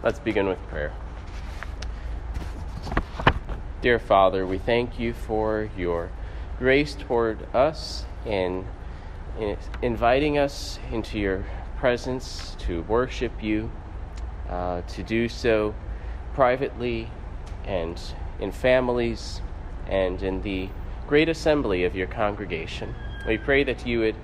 Let's begin with prayer. Dear Father, we thank you for your grace toward us and in inviting us into your presence to worship you, uh, to do so privately and in families and in the great assembly of your congregation. We pray that you would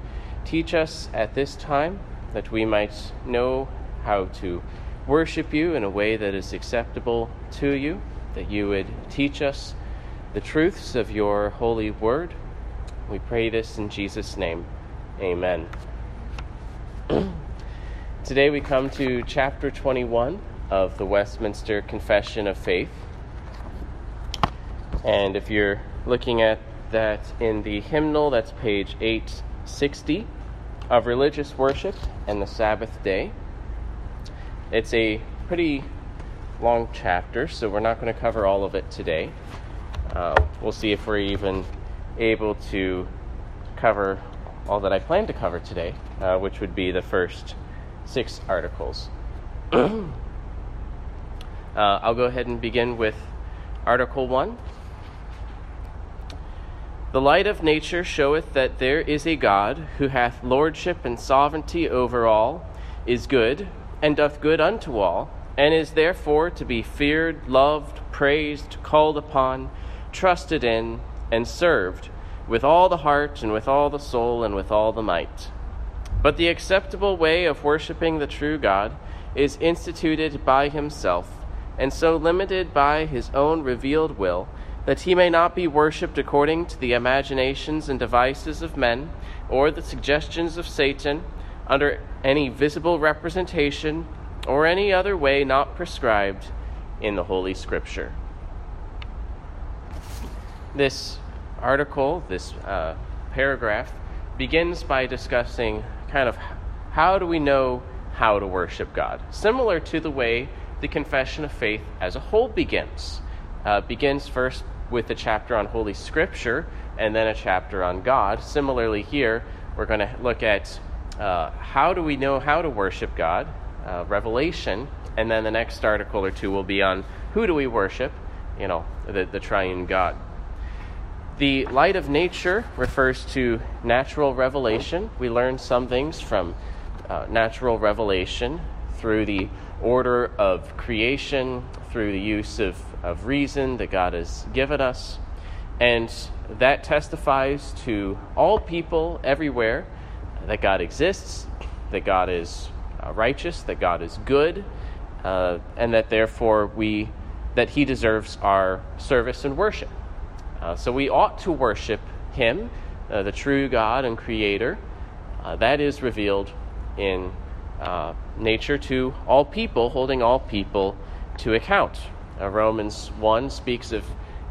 teach us at this time, that we might know how to worship you in a way that is acceptable to you, that you would teach us the truths of your holy word. We pray this in Jesus' name. Amen. Today we come to chapter 21 of the Westminster Confession of Faith. And if you're looking at that in the hymnal, that's page 860 of religious worship and the Sabbath day. It's a pretty long chapter, so we're not going to cover all of it today. Uh, we'll see if we're even able to cover all that I plan to cover today, uh, which would be the first six articles. uh, I'll go ahead and begin with Article 1. The light of nature showeth that there is a God who hath lordship and sovereignty over all, is good, and doth good unto all, and is therefore to be feared, loved, praised, called upon, trusted in, and served with all the heart, and with all the soul, and with all the might. But the acceptable way of worshiping the true God is instituted by himself, and so limited by his own revealed will, that he may not be worshipped according to the imaginations and devices of men, or the suggestions of Satan under any visible representation or any other way not prescribed in the Holy Scripture. This article, this uh, paragraph, begins by discussing kind of how do we know how to worship God, similar to the way the Confession of Faith as a whole begins. Uh, begins first with a chapter on Holy Scripture and then a chapter on God. Similarly, here we're going to look at uh, how do we know how to worship God, uh, revelation, and then the next article or two will be on who do we worship, you know, the, the triune God. The light of nature refers to natural revelation. We learn some things from uh, natural revelation through the order of creation, through the use of, of reason that God has given us. And that testifies to all people everywhere that God exists, that God is uh, righteous, that God is good, uh, and that therefore we that He deserves our service and worship. Uh, so we ought to worship Him, uh, the true God and Creator. Uh, that is revealed in nature to all people, holding all people to account. Romans 1 speaks of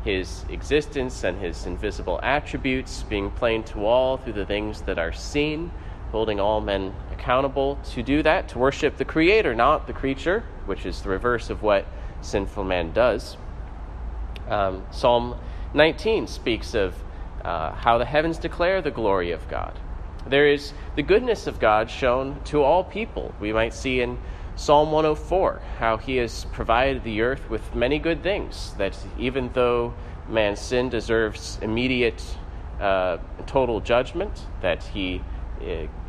his existence and his invisible attributes being plain to all through the things that are seen holding all men accountable to do that, to worship the Creator, not the creature, which is the reverse of what sinful man does. Um, Psalm 19 speaks of uh, how the heavens declare the glory of God. There is the goodness of God shown to all people. We might see in Psalm 104 how he has provided the earth with many good things, that even though man's sin deserves immediate uh, total judgment, that he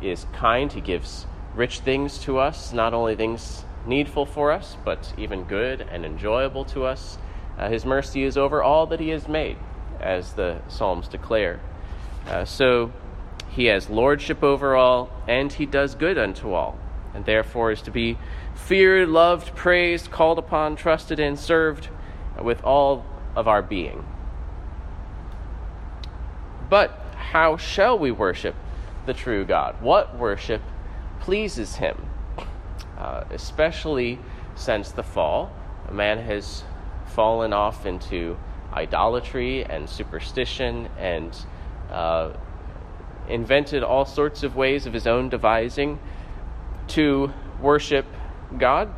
is kind. He gives rich things to us, not only things needful for us, but even good and enjoyable to us. Uh, his mercy is over all that he has made, as the Psalms declare. Uh, so he has lordship over all, and he does good unto all, and therefore is to be feared, loved, praised, called upon, trusted in, served with all of our being. But how shall we worship the true God? What worship pleases him? Uh, especially since the fall, a man has fallen off into idolatry and superstition and uh, invented all sorts of ways of his own devising to worship God.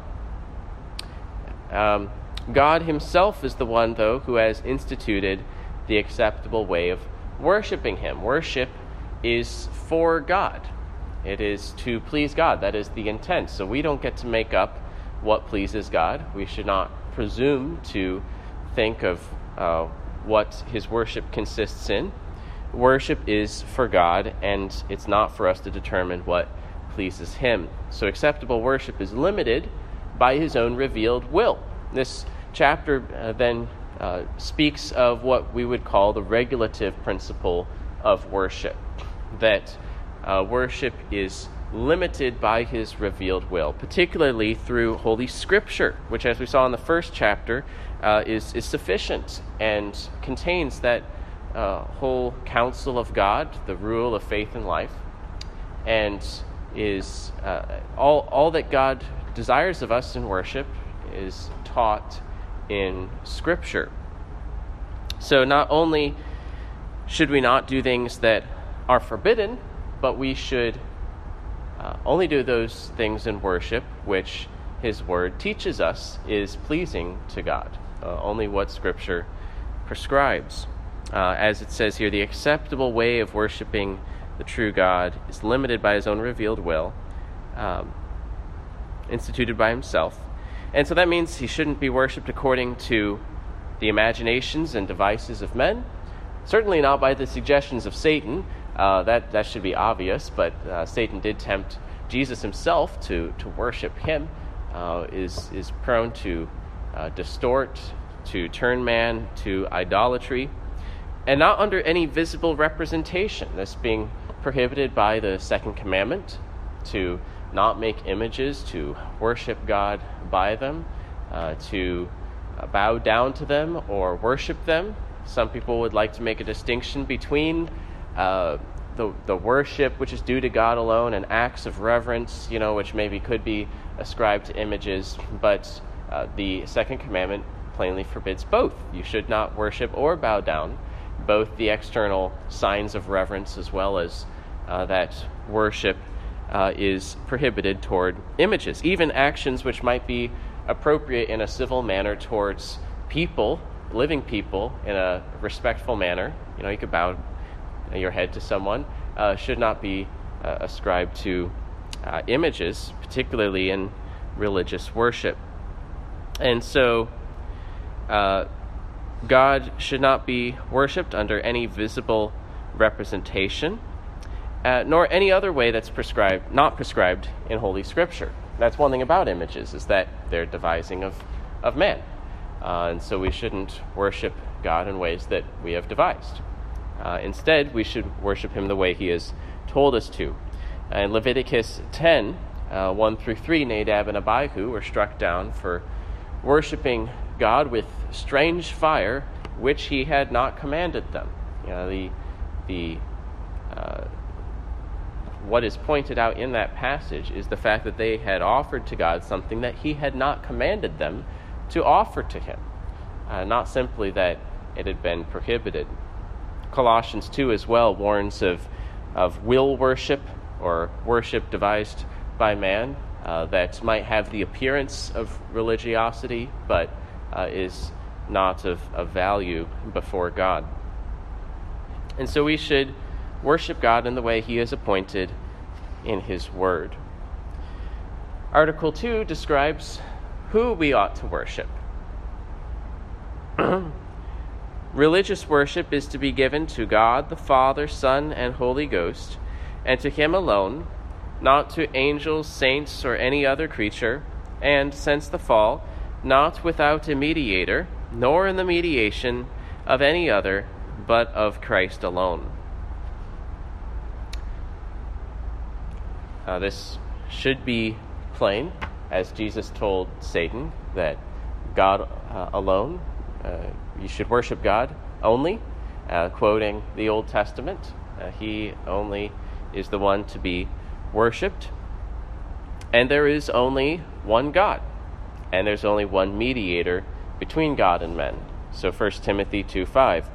Um, God Himself is the one, though, who has instituted the acceptable way of worshiping Him. Worship is for God. It is to please God. That is the intent. So we don't get to make up what pleases God. We should not presume to think of uh, what his worship consists in. Worship is for God, and it's not for us to determine what pleases him. So acceptable worship is limited by his own revealed will. This chapter uh, then uh, speaks of what we would call the regulative principle of worship that uh, worship is limited by his revealed will, particularly through Holy Scripture, which, as we saw in the first chapter, uh, is, is sufficient and contains that uh, whole counsel of God, the rule of faith and life, and is uh, all, all that God desires of us in worship is taught in Scripture. So, not only should we not do things that are forbidden, but we should uh, only do those things in worship which His Word teaches us is pleasing to God. Uh, only what Scripture prescribes. Uh, as it says here, the acceptable way of worshiping the true God is limited by His own revealed will, um, instituted by Himself. And so that means He shouldn't be worshiped according to the imaginations and devices of men, certainly not by the suggestions of Satan, uh, that, that should be obvious, but uh, Satan did tempt Jesus himself to, to worship him, uh, is, is prone to uh, distort, to turn man to idolatry, and not under any visible representation. This being prohibited by the second commandment to not make images, to worship God by them, uh, to uh, bow down to them or worship them. Some people would like to make a distinction between uh, the, the worship which is due to God alone and acts of reverence, you know, which maybe could be ascribed to images, but uh, the second commandment plainly forbids both. You should not worship or bow down, both the external signs of reverence as well as uh, that worship uh, is prohibited toward images. Even actions which might be appropriate in a civil manner towards people, living people, in a respectful manner. You know, you could bow your head to someone uh, should not be uh, ascribed to uh, images, particularly in religious worship. And so, uh, God should not be worshipped under any visible representation, uh, nor any other way that's prescribed, not prescribed in Holy Scripture. That's one thing about images is that they're devising of, of man. Uh, and so we shouldn't worship God in ways that we have devised. Uh, instead, we should worship him the way he has told us to. In Leviticus 10, uh, 1 through 3, Nadab and Abihu were struck down for worshiping God with strange fire, which he had not commanded them. You know, the, the, uh, what is pointed out in that passage is the fact that they had offered to God something that he had not commanded them to offer to him, uh, not simply that it had been prohibited. Colossians 2 as well warns of, of will worship or worship devised by man uh, that might have the appearance of religiosity but uh, is not of, of value before God. And so we should worship God in the way He has appointed in His Word. Article 2 describes who we ought to worship. Religious worship is to be given to God the Father, Son, and Holy Ghost, and to Him alone, not to angels, saints, or any other creature, and, since the fall, not without a mediator, nor in the mediation of any other, but of Christ alone. Uh, this should be plain, as Jesus told Satan that God uh, alone uh, you should worship God only, uh, quoting the Old Testament. Uh, he only is the one to be worshiped. And there is only one God, and there's only one mediator between God and men. So 1 Timothy 2 5.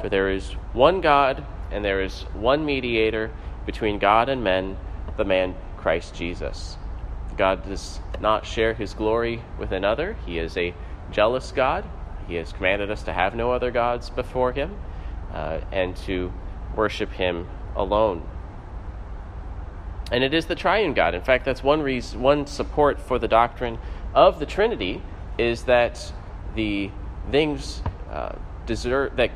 For there is one God, and there is one mediator between God and men, the man Christ Jesus. God does not share his glory with another. He is a jealous God. He has commanded us to have no other gods before him uh, and to worship him alone. And it is the triune God. In fact, that's one reason, one support for the doctrine of the Trinity is that the things uh, deserve, that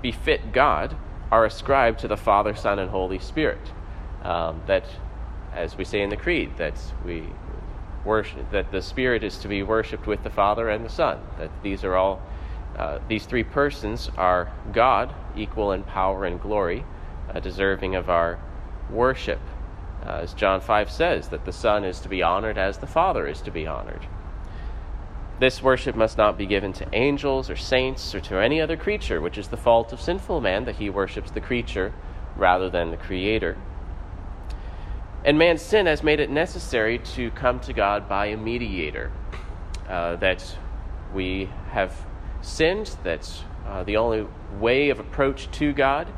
befit God are ascribed to the Father, Son, and Holy Spirit. Um, that, as we say in the Creed, that we worship, that the Spirit is to be worshipped with the Father and the Son. That these are all, uh, these three persons are God, equal in power and glory, uh, deserving of our worship. Uh, as John 5 says, that the Son is to be honored as the Father is to be honored. This worship must not be given to angels or saints or to any other creature, which is the fault of sinful man that he worships the creature rather than the Creator. And man's sin has made it necessary to come to God by a mediator. Uh, that we have sinned, that uh, the only way of approach to God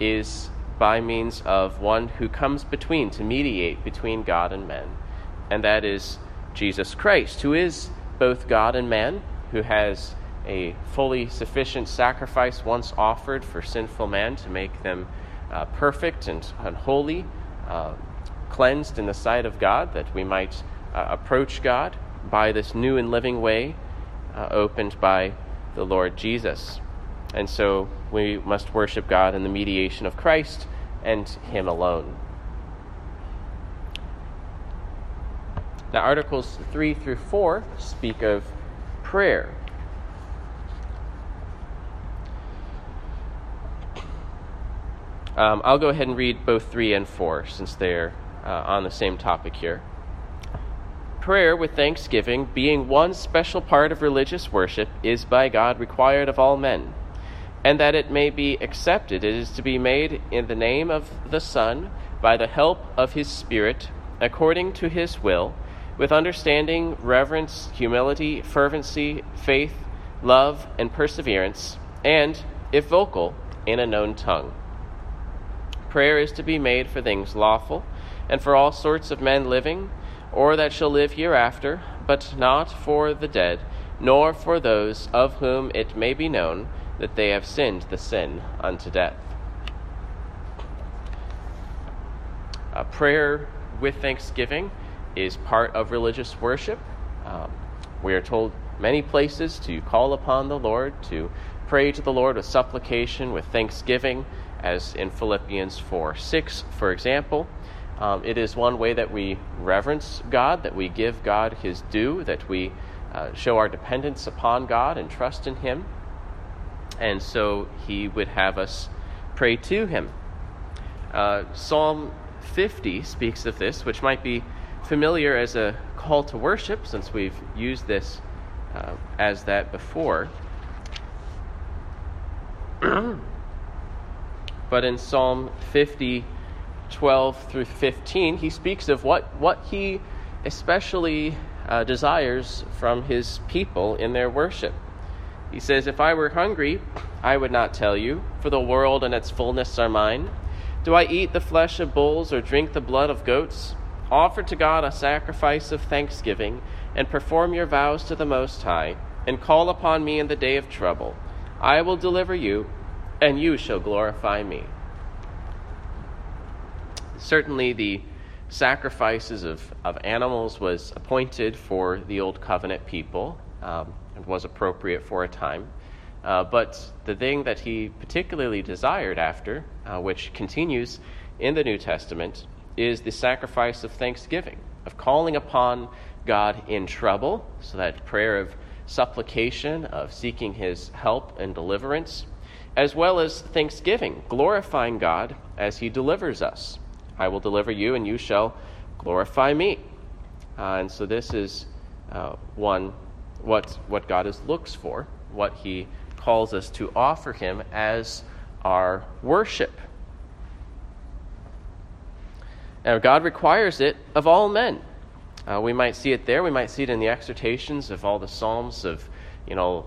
is by means of one who comes between to mediate between God and men, and that is Jesus Christ, who is both God and man, who has a fully sufficient sacrifice once offered for sinful man to make them uh, perfect and, and holy, uh, cleansed in the sight of God, that we might uh, approach God by this new and living way uh, opened by the Lord Jesus. And so we must worship God in the mediation of Christ and Him alone. Now, Articles 3 through 4 speak of prayer. Um, I'll go ahead and read both 3 and 4 since they're uh, on the same topic here. Prayer with thanksgiving, being one special part of religious worship, is by God required of all men and that it may be accepted, it is to be made in the name of the Son, by the help of his Spirit, according to his will, with understanding, reverence, humility, fervency, faith, love, and perseverance, and, if vocal, in a known tongue. Prayer is to be made for things lawful, and for all sorts of men living, or that shall live hereafter, but not for the dead, nor for those of whom it may be known that they have sinned the sin unto death. A prayer with thanksgiving is part of religious worship. Um, we are told many places to call upon the Lord, to pray to the Lord with supplication, with thanksgiving, as in Philippians 4 6, for example. Um, it is one way that we reverence God, that we give God his due, that we uh, show our dependence upon God and trust in him and so he would have us pray to him. Uh, Psalm 50 speaks of this, which might be familiar as a call to worship, since we've used this uh, as that before. but in Psalm 50, 12 through 15, he speaks of what, what he especially uh, desires from his people in their worship. He says, If I were hungry, I would not tell you, for the world and its fullness are mine. Do I eat the flesh of bulls or drink the blood of goats? Offer to God a sacrifice of thanksgiving, and perform your vows to the Most High, and call upon me in the day of trouble. I will deliver you, and you shall glorify me. Certainly, the sacrifices of, of animals was appointed for the Old Covenant people. Um, was appropriate for a time. Uh, but the thing that he particularly desired after, uh, which continues in the New Testament, is the sacrifice of thanksgiving, of calling upon God in trouble, so that prayer of supplication, of seeking his help and deliverance, as well as thanksgiving, glorifying God as he delivers us. I will deliver you, and you shall glorify me. Uh, and so this is uh, one what, what God is, looks for, what He calls us to offer Him as our worship. Now, God requires it of all men. Uh, we might see it there. We might see it in the exhortations of all the Psalms of, you know,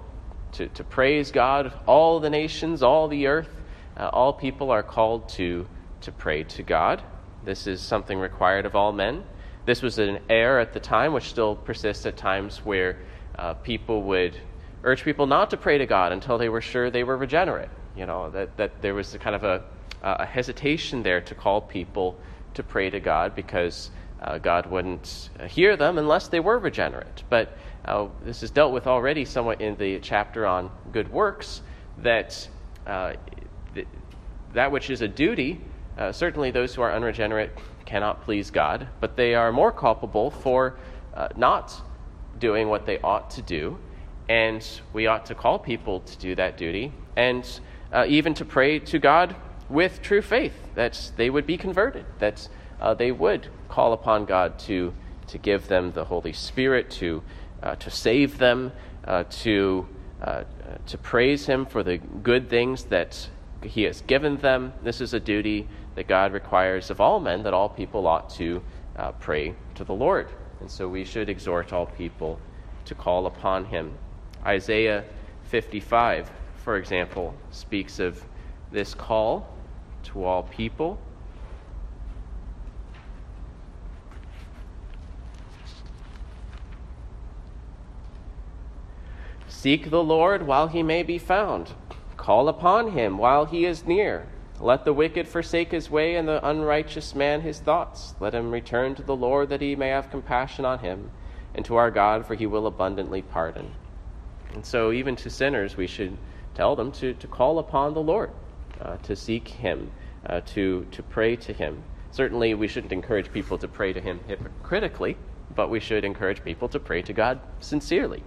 to, to praise God. All the nations, all the earth, uh, all people are called to, to pray to God. This is something required of all men. This was an error at the time, which still persists at times, where uh, people would urge people not to pray to God until they were sure they were regenerate. You know, that, that there was a kind of a, a hesitation there to call people to pray to God because uh, God wouldn't hear them unless they were regenerate. But uh, this is dealt with already somewhat in the chapter on good works that uh, th- that which is a duty, uh, certainly those who are unregenerate cannot please God, but they are more culpable for uh, not doing what they ought to do. And we ought to call people to do that duty and uh, even to pray to God with true faith that they would be converted, that uh, they would call upon God to, to give them the Holy Spirit, to, uh, to save them, uh, to, to praise Him for the good things that He has given them. This is a duty that God requires of all men, that all people ought to uh, pray to the Lord. And so we should exhort all people to call upon Him. Isaiah 55, for example, speaks of this call to all people. Seek the Lord while he may be found. Call upon him while he is near. Let the wicked forsake his way, and the unrighteous man his thoughts. Let him return to the Lord, that he may have compassion on him, and to our God, for he will abundantly pardon. And so, even to sinners, we should tell them to, to call upon the Lord, uh, to seek him, uh, to, to pray to him. Certainly, we shouldn't encourage people to pray to him hypocritically, but we should encourage people to pray to God sincerely.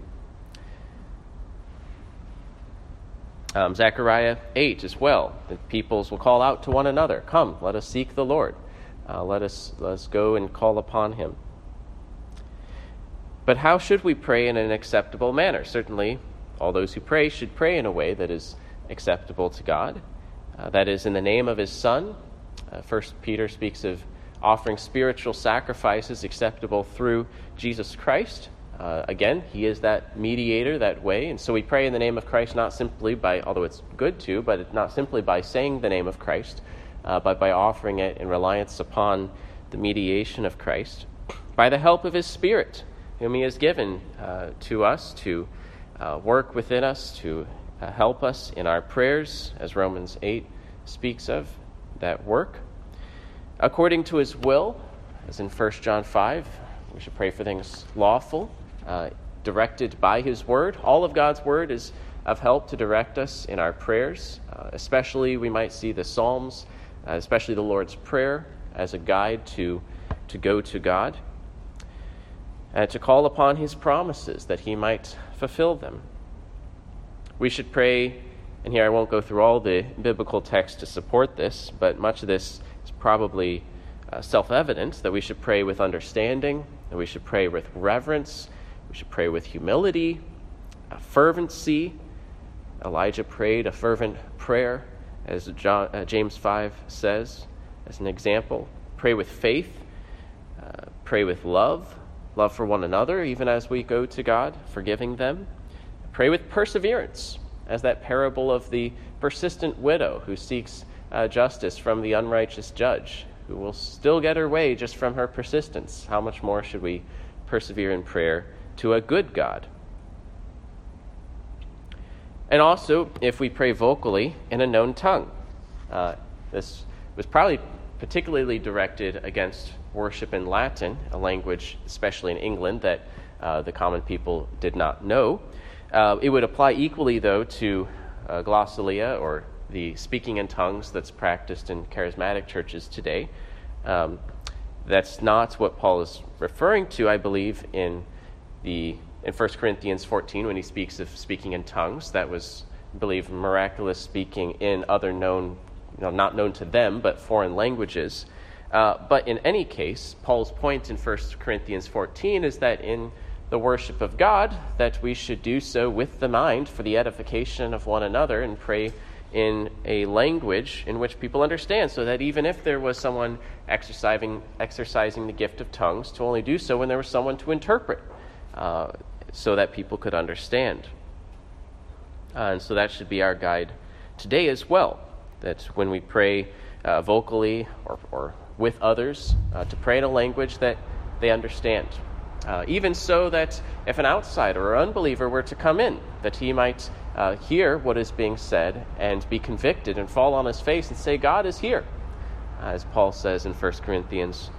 Um, Zechariah 8 as well. The peoples will call out to one another, Come, let us seek the Lord. Uh, let, us, let us go and call upon him. But how should we pray in an acceptable manner? Certainly, all those who pray should pray in a way that is acceptable to God. Uh, that is, in the name of his Son. Uh, First Peter speaks of offering spiritual sacrifices acceptable through Jesus Christ. Uh, again, he is that mediator, that way. And so we pray in the name of Christ not simply by, although it's good to, but not simply by saying the name of Christ, uh, but by offering it in reliance upon the mediation of Christ, by the help of his Spirit, whom he has given uh, to us to uh, work within us, to uh, help us in our prayers, as Romans 8 speaks of that work. According to his will, as in 1 John 5, we should pray for things lawful, uh, directed by his word. All of God's word is of help to direct us in our prayers. Uh, especially, we might see the Psalms, uh, especially the Lord's Prayer, as a guide to, to go to God and to call upon his promises that he might fulfill them. We should pray, and here I won't go through all the biblical text to support this, but much of this is probably uh, self evident that we should pray with understanding, that we should pray with reverence, should pray with humility, fervency. Elijah prayed a fervent prayer, as John, uh, James 5 says, as an example. Pray with faith, uh, pray with love, love for one another, even as we go to God, forgiving them. Pray with perseverance, as that parable of the persistent widow who seeks uh, justice from the unrighteous judge, who will still get her way just from her persistence. How much more should we persevere in prayer to a good God? And also, if we pray vocally in a known tongue. Uh, this was probably particularly directed against worship in Latin, a language, especially in England, that uh, the common people did not know. Uh, it would apply equally, though, to uh, glossolalia or the speaking in tongues that's practiced in charismatic churches today. Um, that's not what Paul is referring to, I believe, in the in 1 Corinthians 14 when he speaks of speaking in tongues. That was, I believe, miraculous speaking in other known, you know, not known to them, but foreign languages. Uh, but in any case, Paul's point in 1 Corinthians 14 is that in the worship of God that we should do so with the mind for the edification of one another and pray in a language in which people understand, so that even if there was someone exercising, exercising the gift of tongues, to only do so when there was someone to interpret, uh, so that people could understand. Uh, and so that should be our guide today as well. That when we pray uh, vocally or, or, with others, uh, to pray in a language that they understand. Uh, even so that if an outsider or unbeliever were to come in, that he might hear what is being said and be convicted and fall on his face and say, God is here. as Paul says in 1 Corinthians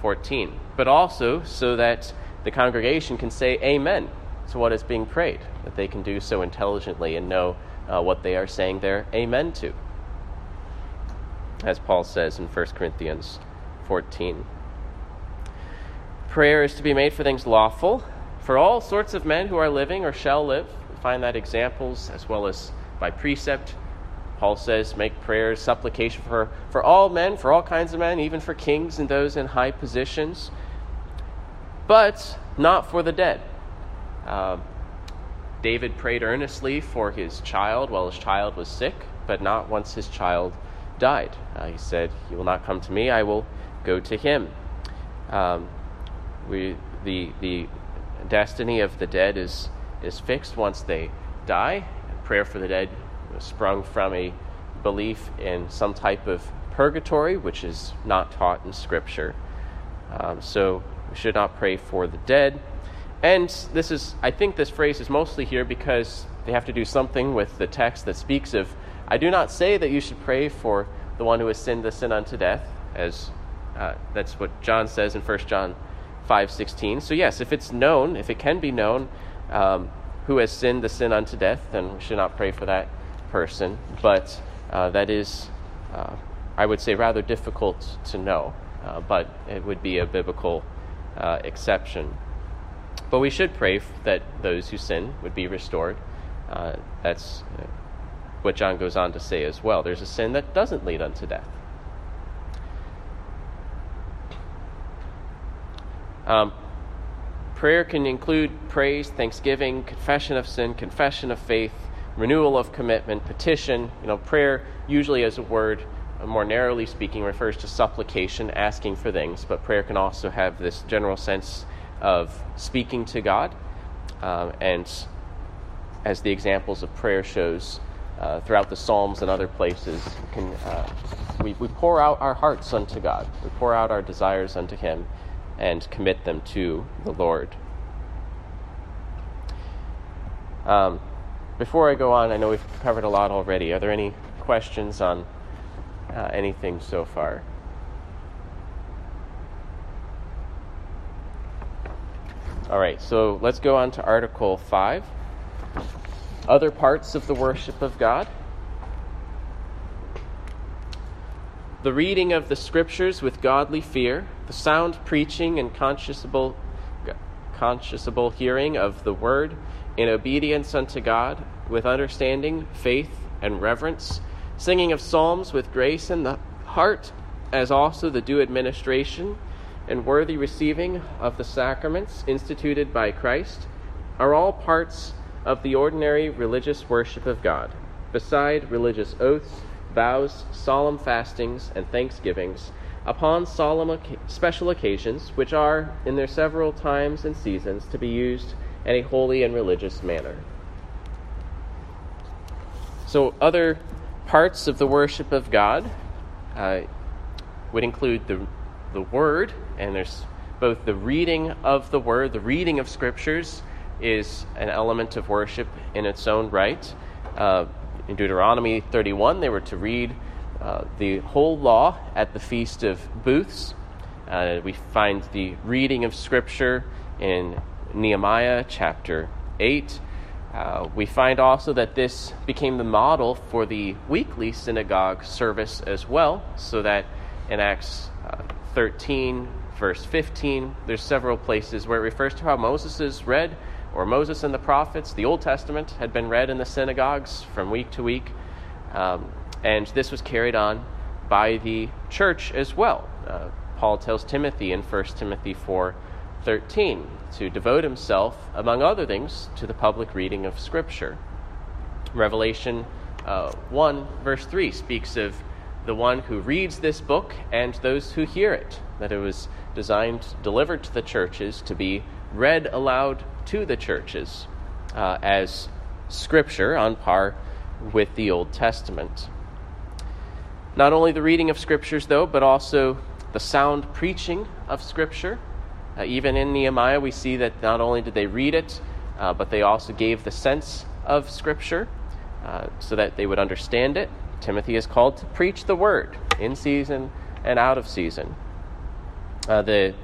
14, but also so that the congregation can say amen to what is being prayed, that they can do so intelligently and know uh, what they are saying their amen to, as Paul says in 1 Corinthians 14. Prayer is to be made for things lawful, for all sorts of men who are living or shall live. We find that examples as well as by precept. Paul says, make prayers, supplication for, for all men, for all kinds of men, even for kings and those in high positions, but not for the dead. Uh, David prayed earnestly for his child while his child was sick, but not once his child died. Uh, he said, He will not come to me, I will go to him. Um, we, the, the destiny of the dead is, is fixed once they die. Prayer for the dead sprung from a belief in some type of purgatory, which is not taught in Scripture. Um, so we should not pray for the dead. And this is, I think this phrase is mostly here because they have to do something with the text that speaks of, I do not say that you should pray for the one who has sinned the sin unto death, as uh, that's what John says in 1 John 5.16. So yes, if it's known, if it can be known, um, who has sinned the sin unto death, then we should not pray for that person. But uh, that is, uh, I would say, rather difficult to know, uh, but it would be a biblical uh, exception. But we should pray that those who sin would be restored. Uh, that's uh, what John goes on to say as well. There's a sin that doesn't lead unto death. Um, prayer can include praise, thanksgiving, confession of sin, confession of faith, renewal of commitment, petition. You know, prayer usually as a word, more narrowly speaking, refers to supplication, asking for things, but prayer can also have this general sense of speaking to God. Um, and as the examples of prayer shows uh, throughout the Psalms and other places, can, uh, we, we pour out our hearts unto God. We pour out our desires unto Him and commit them to the Lord. Um, before I go on, I know we've covered a lot already. Are there any questions on uh, anything so far? All right, so let's go on to Article 5. Other parts of the worship of God. The reading of the Scriptures with godly fear, the sound preaching and consciouseable, consciouseable hearing of the Word in obedience unto God, with understanding, faith, and reverence, singing of psalms with grace in the heart, as also the due administration and worthy receiving of the sacraments instituted by Christ are all parts of the ordinary religious worship of God, beside religious oaths, vows, solemn fastings, and thanksgivings, upon solemn special occasions, which are, in their several times and seasons, to be used in a holy and religious manner. So, other parts of the worship of God uh, would include the, the Word, and there's both the reading of the word, the reading of scriptures is an element of worship in its own right. Uh, in Deuteronomy 31, they were to read uh, the whole law at the Feast of Booths. Uh, we find the reading of scripture in Nehemiah chapter 8. Uh, we find also that this became the model for the weekly synagogue service as well, so that in Acts uh, 13, verse 15, there's several places where it refers to how Moses is read, or Moses and the prophets, the Old Testament, had been read in the synagogues from week to week. Um, and this was carried on by the church as well. Uh, Paul tells Timothy in 1 Timothy 4 13 to devote himself, among other things, to the public reading of Scripture. Revelation uh, 1, verse 3 speaks of the one who reads this book and those who hear it, that it was designed, delivered to the churches to be read aloud to the churches uh, as scripture on par with the Old Testament. Not only the reading of scriptures, though, but also the sound preaching of scripture. Uh, even in Nehemiah, we see that not only did they read it, uh, but they also gave the sense of scripture uh, so that they would understand it. Timothy is called to preach the word in season and out of season. Uh, the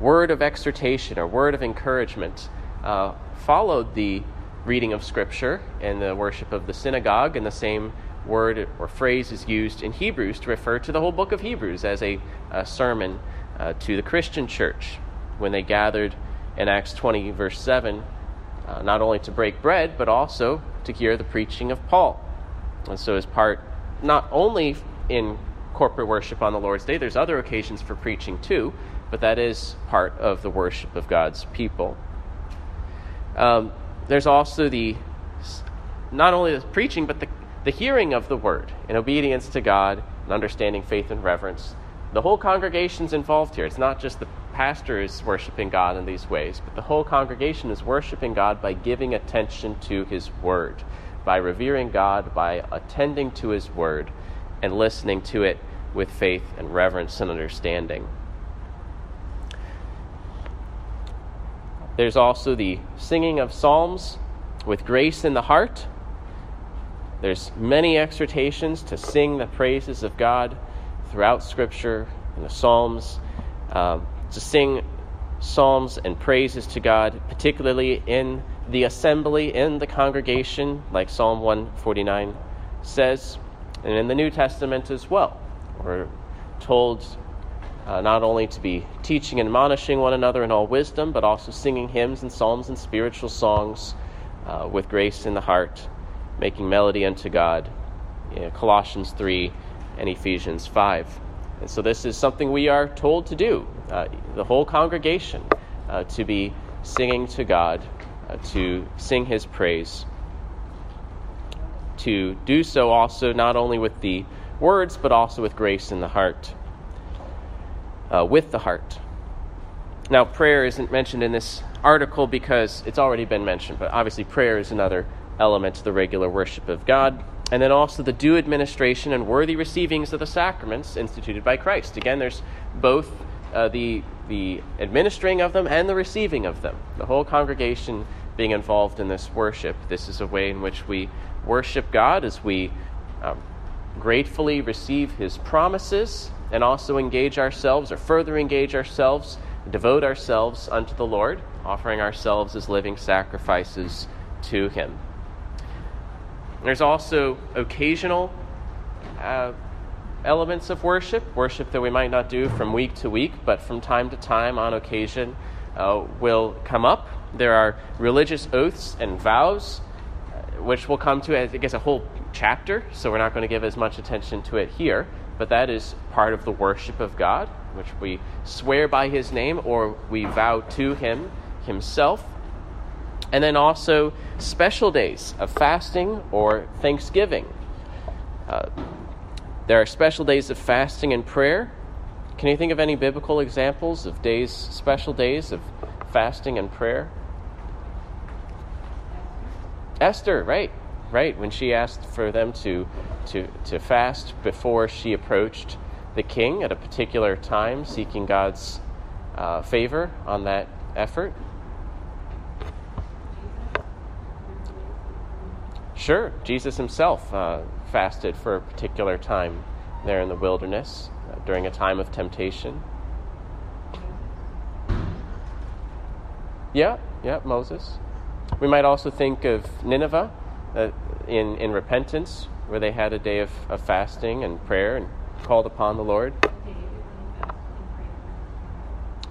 word of exhortation or word of encouragement uh, followed the reading of Scripture and the worship of the synagogue, and the same word or phrase is used in Hebrews to refer to the whole book of Hebrews as a, a sermon uh, to the Christian church when they gathered in Acts 20, verse 7, uh, not only to break bread, but also to hear the preaching of Paul. And so, as part not only in corporate worship on the Lord's Day, there's other occasions for preaching too, but that is part of the worship of God's people. Um, there's also the not only the preaching, but the, the hearing of the word in obedience to God and understanding faith and reverence. The whole congregation's involved here. It's not just the pastor is worshiping God in these ways, but the whole congregation is worshiping God by giving attention to his word, by revering God, by attending to his word, and listening to it with faith and reverence and understanding. There's also the singing of psalms with grace in the heart. There's many exhortations to sing the praises of God throughout Scripture in the Psalms, um, to sing psalms and praises to God, particularly in the assembly, in the congregation, like Psalm 149 says, and in the New Testament as well. We're told uh, not only to be teaching and admonishing one another in all wisdom, but also singing hymns and psalms and spiritual songs uh, with grace in the heart, making melody unto God. You know, Colossians 3 and Ephesians 5. And so, this is something we are told to do, uh, the whole congregation, uh, to be singing to God, uh, to sing His praise. To do so also not only with the words, but also with grace in the heart uh, with the heart. Now, prayer isn't mentioned in this article because it's already been mentioned, but obviously, prayer is another element to the regular worship of God. And then also the due administration and worthy receivings of the sacraments instituted by Christ. Again, there's both uh, the, the administering of them and the receiving of them. The whole congregation being involved in this worship. This is a way in which we worship God as we um, gratefully receive His promises and also engage ourselves or further engage ourselves, devote ourselves unto the Lord, offering ourselves as living sacrifices to Him. There's also occasional uh, elements of worship, worship that we might not do from week to week, but from time to time on occasion uh, will come up. There are religious oaths and vows, uh, which will come to, I guess, a whole chapter, so we're not going to give as much attention to it here but that is part of the worship of God, which we swear by his name or we vow to him himself. And then also special days of fasting or thanksgiving. Uh, there are special days of fasting and prayer. Can you think of any biblical examples of days, special days of fasting and prayer? Esther, right right? When she asked for them to, to, to fast before she approached the king at a particular time, seeking God's uh, favor on that effort. Sure, Jesus himself uh, fasted for a particular time there in the wilderness uh, during a time of temptation. Yeah, yeah, Moses. We might also think of Nineveh uh, in, in repentance, where they had a day of, of fasting and prayer and called upon the Lord?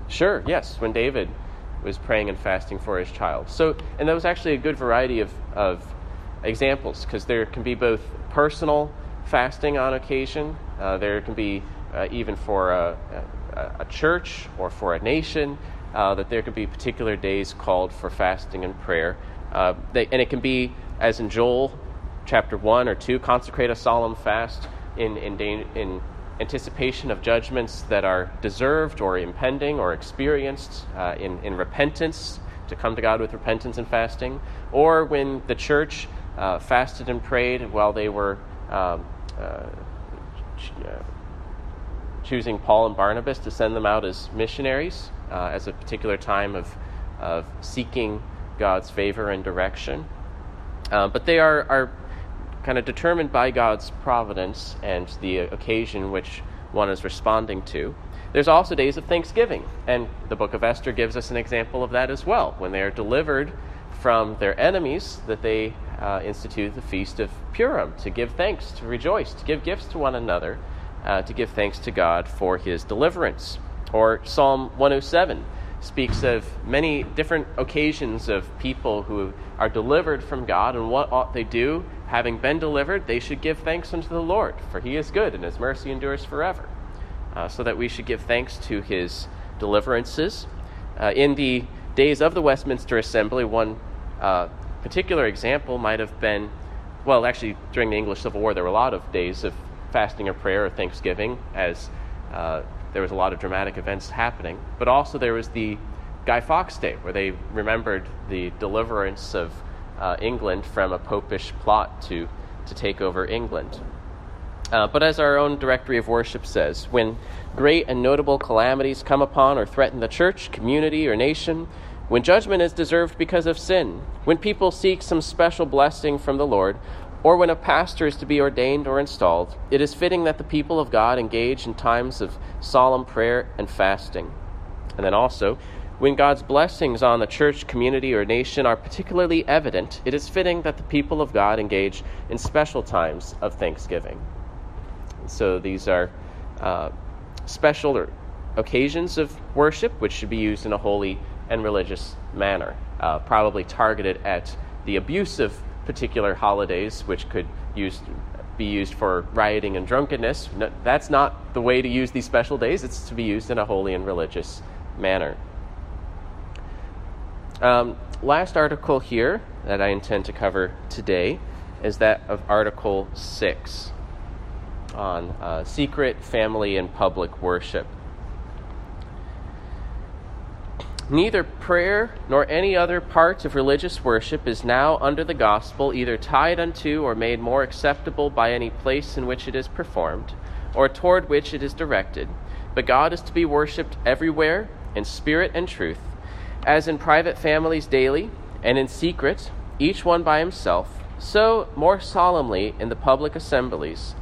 Sure, yes, when David was praying and fasting for his child. So, and that was actually a good variety of, of examples because there can be both personal fasting on occasion, uh, there can be uh, even for a, a, a, church or for a nation, uh, that there can be particular days called for fasting and prayer. Uh, they, and it can be as in Joel chapter 1 or 2, consecrate a solemn fast in, in, in anticipation of judgments that are deserved or impending or experienced uh, in, in repentance, to come to God with repentance and fasting, or when the church uh, fasted and prayed while they were um, uh, uh, choosing Paul and Barnabas to send them out as missionaries uh, as a particular time of, of seeking God's favor and direction. Uh, but they are, are kind of determined by God's providence and the occasion which one is responding to. There's also days of thanksgiving, and the book of Esther gives us an example of that as well. When they are delivered from their enemies, that they uh, institute the feast of Purim to give thanks, to rejoice, to give gifts to one another, uh, to give thanks to God for his deliverance. Or Psalm 107 speaks of many different occasions of people who are delivered from God and what ought they do. Having been delivered, they should give thanks unto the Lord, for he is good and his mercy endures forever. Uh, so that we should give thanks to his deliverances. Uh, in the days of the Westminster Assembly, one uh, particular example might have been well, actually, during the English Civil War, there were a lot of days of fasting or prayer or thanksgiving as uh, there was a lot of dramatic events happening. But also there was the Guy Fawkes Day, where they remembered the deliverance of uh, England from a popish plot to, to take over England. Uh, but as our own directory of worship says, when great and notable calamities come upon or threaten the church, community, or nation, when judgment is deserved because of sin, when people seek some special blessing from the Lord, or when a pastor is to be ordained or installed, it is fitting that the people of God engage in times of solemn prayer and fasting. And then also, when God's blessings on the church, community, or nation are particularly evident, it is fitting that the people of God engage in special times of thanksgiving. So these are uh, special occasions of worship which should be used in a holy and religious manner, uh, probably targeted at the abuse of particular holidays, which could use, be used for rioting and drunkenness. No, that's not the way to use these special days. It's to be used in a holy and religious manner. Um, last article here that I intend to cover today is that of Article 6 on uh, secret, family, and public worship. Neither prayer nor any other part of religious worship is now under the gospel either tied unto or made more acceptable by any place in which it is performed, or toward which it is directed. But God is to be worshipped everywhere in spirit and truth, as in private families daily, and in secret, each one by himself, so more solemnly in the public assemblies,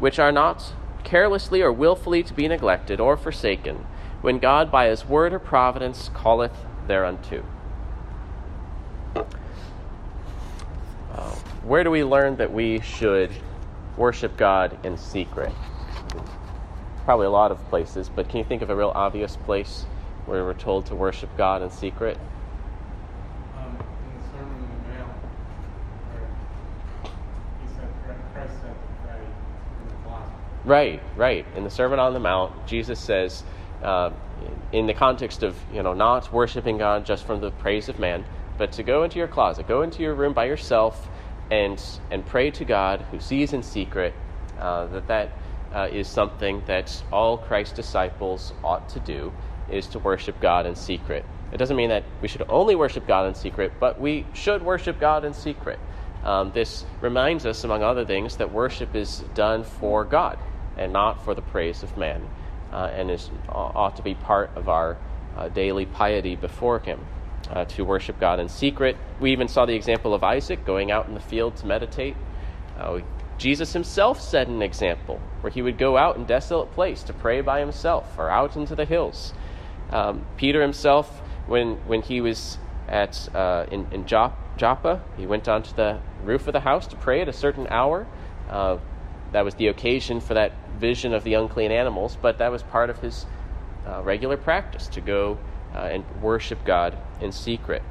which are not carelessly or wilfully to be neglected or forsaken when God by his word or providence calleth thereunto. Uh, where do we learn that we should worship God in secret? Probably a lot of places, but can you think of a real obvious place where we're told to worship God in secret? Um, in the Sermon on the Mount, he said Christ said to pray in the closet. Right, right. In the Sermon on the Mount, Jesus says, uh, in the context of you know not worshiping God just from the praise of man, but to go into your closet, go into your room by yourself, and and pray to God who sees in secret. Uh, that that uh, is something that all Christ's disciples ought to do is to worship God in secret. It doesn't mean that we should only worship God in secret, but we should worship God in secret. Um, this reminds us, among other things, that worship is done for God and not for the praise of man uh, and is, ought to be part of our uh, daily piety before Him. Uh, to worship God in secret. We even saw the example of Isaac going out in the field to meditate. Uh, Jesus himself set an example where he would go out in desolate place to pray by himself or out into the hills. Um, Peter himself, when, when he was at, uh, in, in Joppa, he went onto the roof of the house to pray at a certain hour. Uh, that was the occasion for that vision of the unclean animals, but that was part of his uh, regular practice to go uh, and worship God in secret,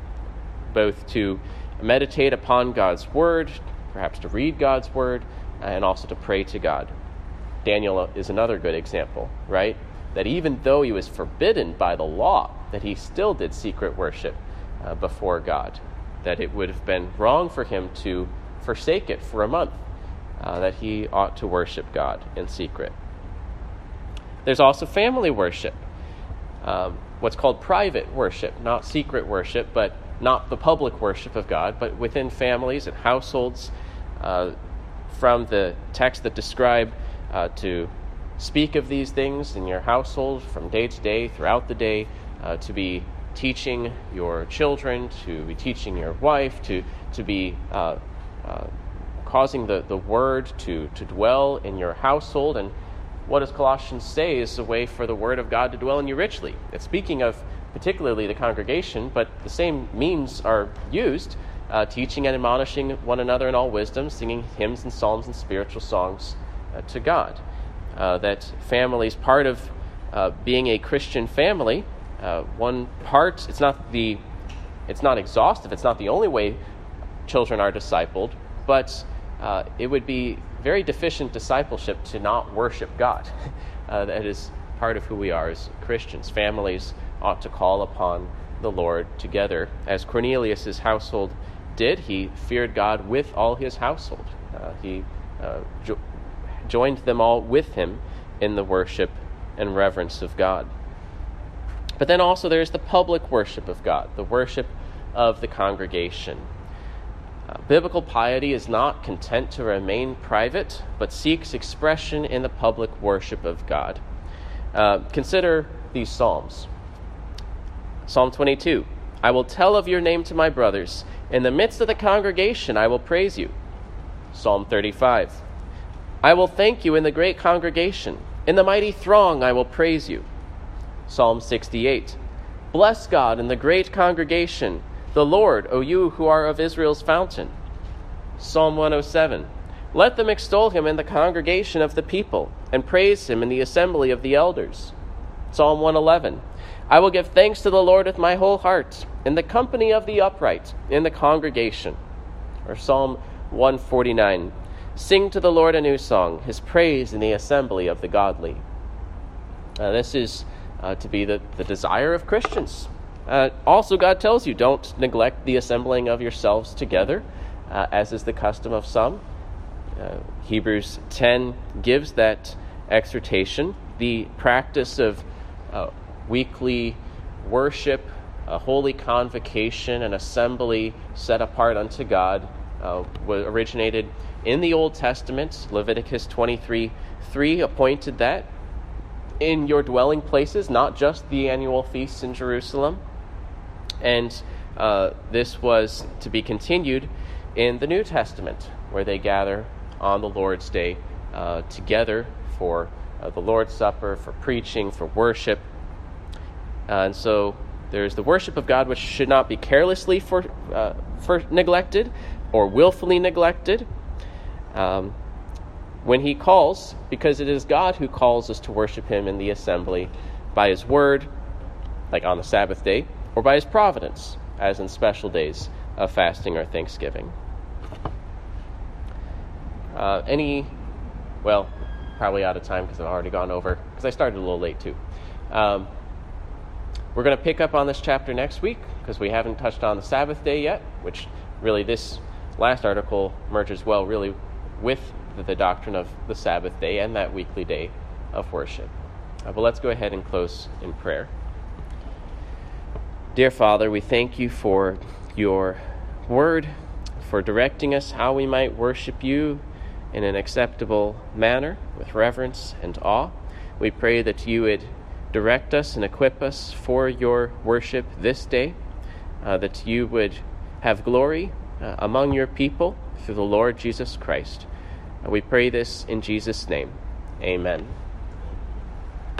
both to meditate upon God's word, perhaps to read God's word, and also to pray to God. Daniel is another good example, right? That even though he was forbidden by the law, that he still did secret worship uh, before God. That it would have been wrong for him to forsake it for a month uh, that he ought to worship God in secret. There's also family worship, um, what's called private worship, not secret worship, but not the public worship of God, but within families and households. Uh, from the text that describe uh, to speak of these things in your household from day to day, throughout the day, uh, to be teaching your children, to be teaching your wife, to, to be uh, uh causing the, the word to, to dwell in your household and what does Colossians say is a way for the Word of God to dwell in you richly? It's speaking of particularly the congregation, but the same means are used uh, teaching and admonishing one another in all wisdom, singing hymns and psalms and spiritual songs uh, to God. Uh, that family is part of uh, being a Christian family. Uh, one part, it's not the, it's not exhaustive. It's not the only way children are discipled, but uh, it would be very deficient discipleship to not worship God. that is part of who we are as Christians. Families ought to call upon the Lord together, as Cornelius's household did. He feared God with all his household. Uh, he uh, jo- joined them all with him in the worship and reverence of God. But then also there's the public worship of God, the worship of the congregation. Uh, biblical piety is not content to remain private, but seeks expression in the public worship of God. Uh, consider these Psalms Psalm 22 I will tell of your name to my brothers. In the midst of the congregation, I will praise you. Psalm 35 I will thank you in the great congregation. In the mighty throng, I will praise you. Psalm 68 Bless God in the great congregation, the Lord, O you who are of Israel's fountain. Psalm 107 Let them extol him in the congregation of the people, and praise him in the assembly of the elders. Psalm 111 I will give thanks to the Lord with my whole heart, in the company of the upright, in the congregation. Or Psalm 149 Sing to the Lord a new song, his praise in the assembly of the godly. Uh, this is uh, to be the, the desire of Christians. Uh, also, God tells you don't neglect the assembling of yourselves together, uh, as is the custom of some. Uh, Hebrews 10 gives that exhortation. The practice of uh, weekly worship, a holy convocation, an assembly set apart unto God, originated in the Old Testament, Leviticus 23 3 appointed that in your dwelling places, not just the annual feasts in Jerusalem. And uh, this was to be continued in the New Testament, where they gather on the Lord's Day uh, together for uh, the Lord's Supper, for preaching, for worship. Uh, and so there's the worship of God, which should not be carelessly for, uh, for neglected or willfully neglected um, when he calls, because it is God who calls us to worship him in the assembly by his word, like on the Sabbath day, or by his providence, as in special days of fasting or thanksgiving. Uh, any, well, probably out of time because I've already gone over, because I started a little late too. Um, we're going to pick up on this chapter next week because we haven't touched on the Sabbath day yet, which really this last article merges well, really with the doctrine of the Sabbath day and that weekly day of worship. Uh, but let's go ahead and close in prayer. Dear Father, we thank you for your word, for directing us how we might worship you in an acceptable manner with reverence and awe. We pray that you would direct us and equip us for your worship this day, uh, that you would have glory uh, among your people through the Lord Jesus Christ. We pray this in Jesus' name. Amen.